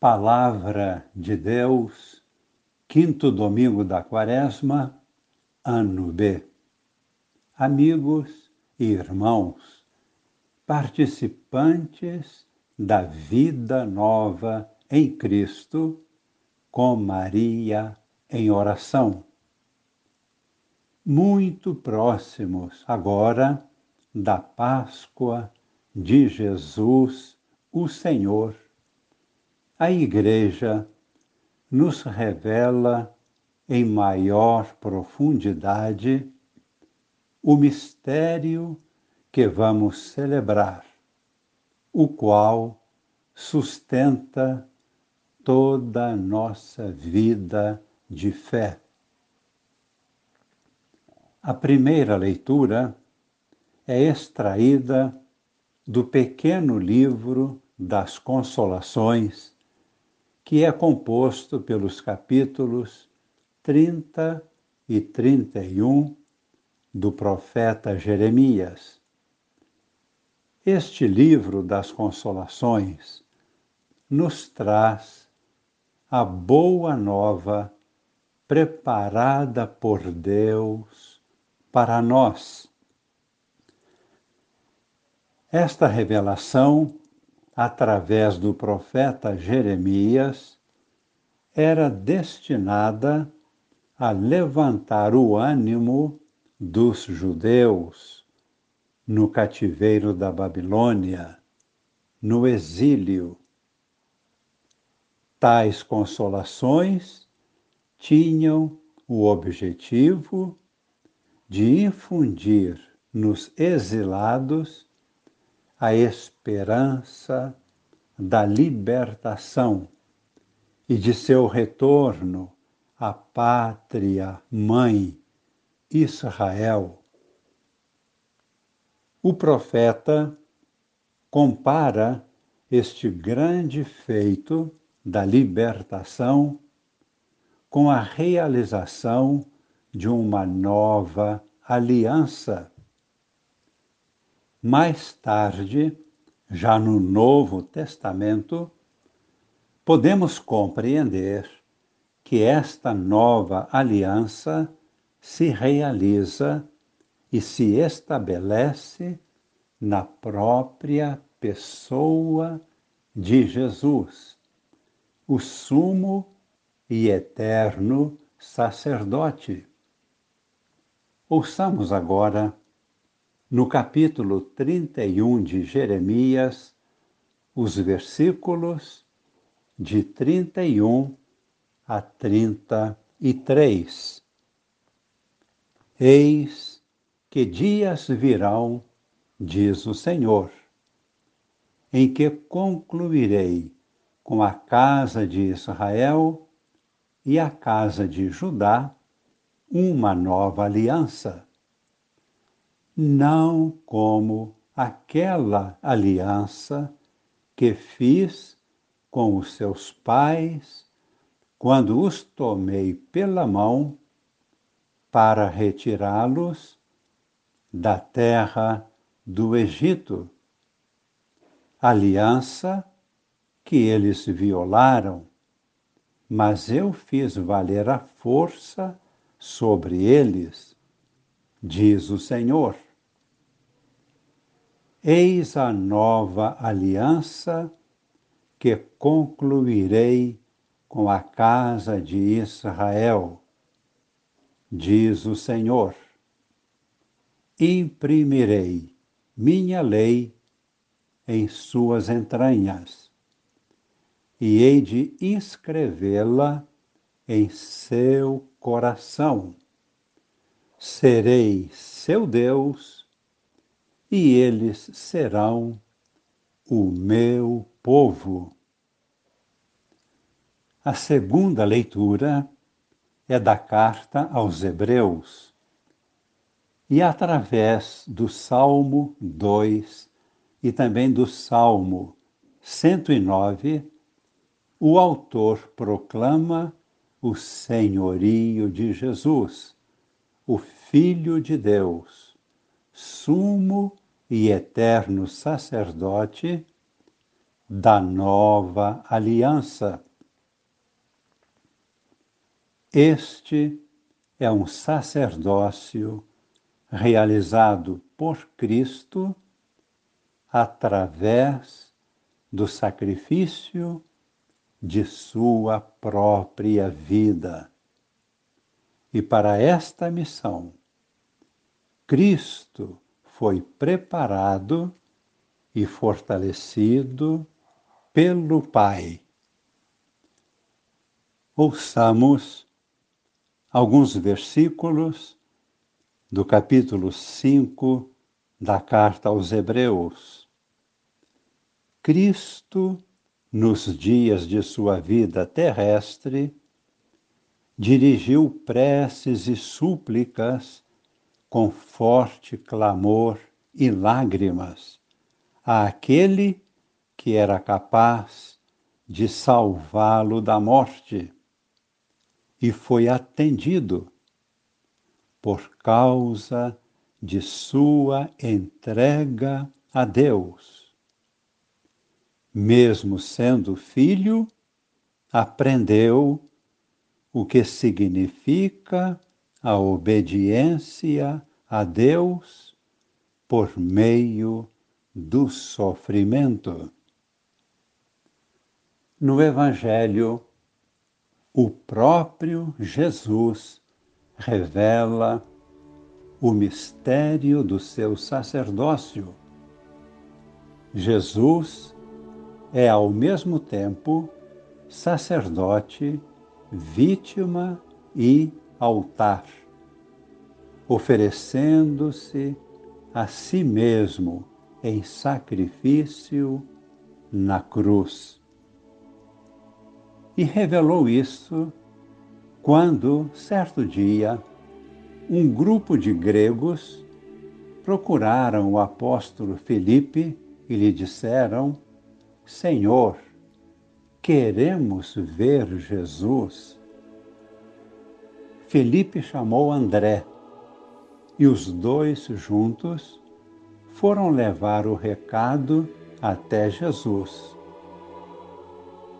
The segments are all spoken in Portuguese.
Palavra de Deus, quinto domingo da quaresma, ano B. Amigos e irmãos, participantes da vida nova em Cristo, com Maria em oração. Muito próximos agora da Páscoa de Jesus, o Senhor a Igreja nos revela em maior profundidade o mistério que vamos celebrar, o qual sustenta toda a nossa vida de fé. A primeira leitura é extraída do pequeno livro das Consolações que é composto pelos capítulos 30 e 31 do profeta Jeremias. Este livro das Consolações nos traz a boa nova preparada por Deus para nós. Esta revelação através do profeta Jeremias, era destinada a levantar o ânimo dos judeus no cativeiro da Babilônia, no exílio. Tais consolações tinham o objetivo de infundir nos exilados a esperança da libertação e de seu retorno à pátria mãe, Israel. O profeta compara este grande feito da libertação com a realização de uma nova aliança mais tarde, já no Novo Testamento, podemos compreender que esta nova aliança se realiza e se estabelece na própria pessoa de Jesus, o sumo e eterno sacerdote. Ouçamos agora no capítulo 31 de Jeremias, os versículos de 31 a 33. Eis que dias virão, diz o Senhor, em que concluirei com a casa de Israel e a casa de Judá uma nova aliança não como aquela aliança que fiz com os seus pais quando os tomei pela mão para retirá-los da terra do Egito. Aliança que eles violaram, mas eu fiz valer a força sobre eles, diz o Senhor. Eis a nova aliança que concluirei com a casa de Israel, diz o Senhor. Imprimirei minha lei em suas entranhas, e hei de inscrevê-la em seu coração. Serei seu Deus e eles serão o meu povo. A segunda leitura é da carta aos Hebreus. E através do Salmo 2 e também do Salmo 109, o autor proclama o senhorio de Jesus, o Filho de Deus, sumo e eterno sacerdote da nova aliança. Este é um sacerdócio realizado por Cristo através do sacrifício de sua própria vida. E para esta missão, Cristo foi preparado e fortalecido pelo Pai. Ouçamos alguns versículos do capítulo 5 da carta aos Hebreus. Cristo, nos dias de sua vida terrestre, dirigiu preces e súplicas com forte clamor e lágrimas àquele que era capaz de salvá-lo da morte. E foi atendido por causa de sua entrega a Deus. Mesmo sendo filho, aprendeu o que significa a obediência a Deus por meio do sofrimento. No Evangelho, o próprio Jesus revela o mistério do seu sacerdócio. Jesus é ao mesmo tempo sacerdote vítima e altar, oferecendo-se a si mesmo em sacrifício na cruz. E revelou isso quando, certo dia, um grupo de gregos procuraram o apóstolo Filipe e lhe disseram: Senhor, Queremos ver Jesus. Felipe chamou André e os dois juntos foram levar o recado até Jesus.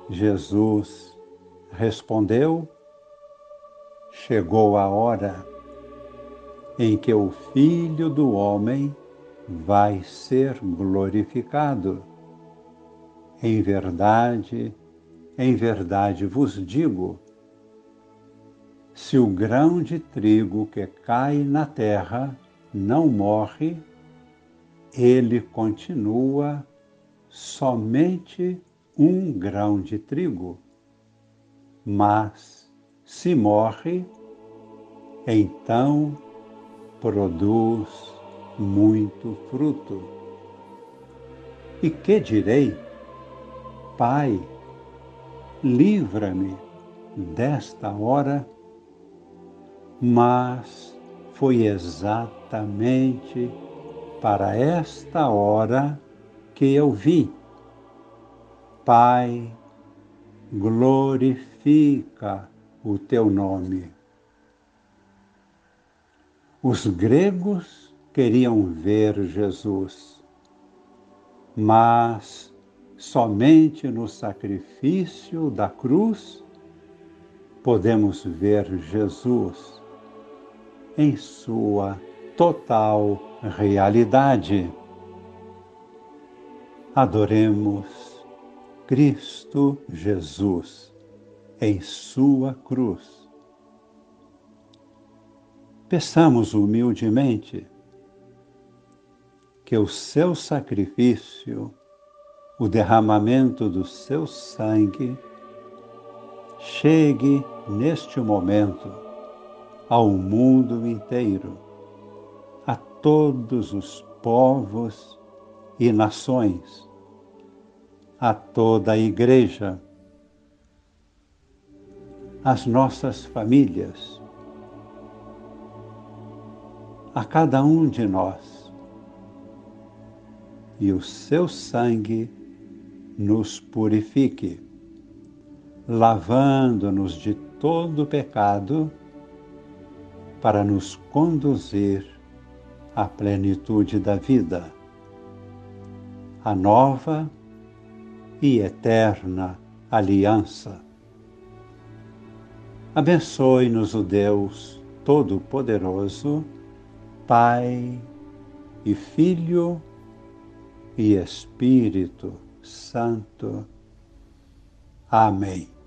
Jesus respondeu: Chegou a hora em que o Filho do Homem vai ser glorificado. Em verdade, em verdade vos digo: se o grão de trigo que cai na terra não morre, ele continua somente um grão de trigo. Mas, se morre, então produz muito fruto. E que direi? Pai, livra-me desta hora, mas foi exatamente para esta hora que eu vim. Pai, glorifica o teu nome. Os gregos queriam ver Jesus, mas Somente no sacrifício da cruz podemos ver Jesus em sua total realidade. Adoremos Cristo Jesus em sua cruz. Peçamos humildemente que o seu sacrifício o derramamento do seu sangue chegue neste momento ao mundo inteiro, a todos os povos e nações, a toda a Igreja, às nossas famílias, a cada um de nós. E o seu sangue nos purifique, lavando-nos de todo pecado, para nos conduzir à plenitude da vida, a nova e eterna aliança. Abençoe-nos o Deus Todo-Poderoso, Pai e Filho e Espírito Santo. Amém.